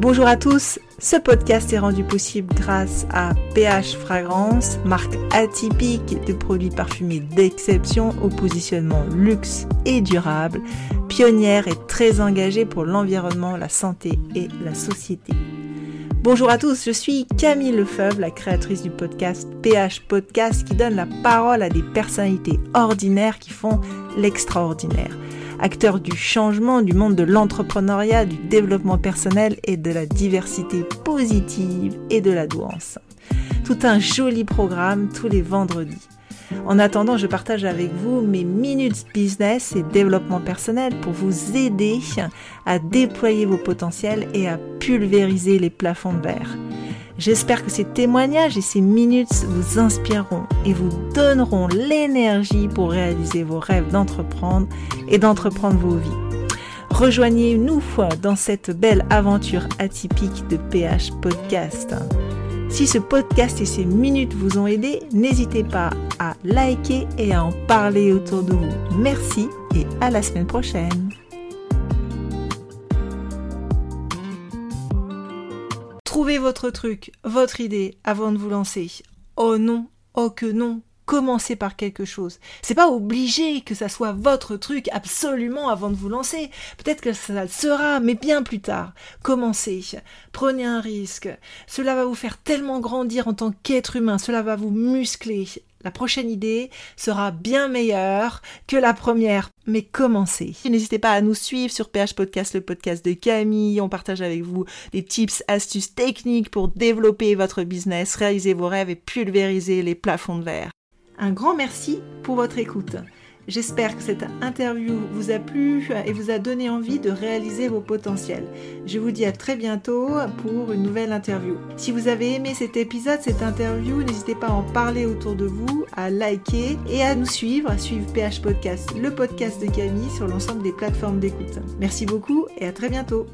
Bonjour à tous, ce podcast est rendu possible grâce à PH Fragrance, marque atypique de produits parfumés d'exception au positionnement luxe et durable, pionnière et très engagée pour l'environnement, la santé et la société. Bonjour à tous, je suis Camille Lefebvre, la créatrice du podcast PH Podcast qui donne la parole à des personnalités ordinaires qui font l'extraordinaire acteur du changement du monde de l'entrepreneuriat, du développement personnel et de la diversité positive et de la douance. Tout un joli programme tous les vendredis. En attendant, je partage avec vous mes minutes business et développement personnel pour vous aider à déployer vos potentiels et à pulvériser les plafonds de verre. J'espère que ces témoignages et ces minutes vous inspireront et vous donneront l'énergie pour réaliser vos rêves d'entreprendre et d'entreprendre vos vies. Rejoignez-nous dans cette belle aventure atypique de PH Podcast. Si ce podcast et ces minutes vous ont aidé, n'hésitez pas à liker et à en parler autour de vous. Merci et à la semaine prochaine. Trouvez votre truc, votre idée avant de vous lancer. Oh non, oh que non, commencez par quelque chose. C'est pas obligé que ça soit votre truc absolument avant de vous lancer. Peut-être que ça le sera, mais bien plus tard. Commencez. Prenez un risque. Cela va vous faire tellement grandir en tant qu'être humain. Cela va vous muscler la prochaine idée sera bien meilleure que la première. Mais commencez. N'hésitez pas à nous suivre sur PH Podcast, le podcast de Camille. On partage avec vous des tips, astuces techniques pour développer votre business, réaliser vos rêves et pulvériser les plafonds de verre. Un grand merci pour votre écoute. J'espère que cette interview vous a plu et vous a donné envie de réaliser vos potentiels. Je vous dis à très bientôt pour une nouvelle interview. Si vous avez aimé cet épisode, cette interview, n'hésitez pas à en parler autour de vous, à liker et à nous suivre, à suivre PH Podcast, le podcast de Camille sur l'ensemble des plateformes d'écoute. Merci beaucoup et à très bientôt.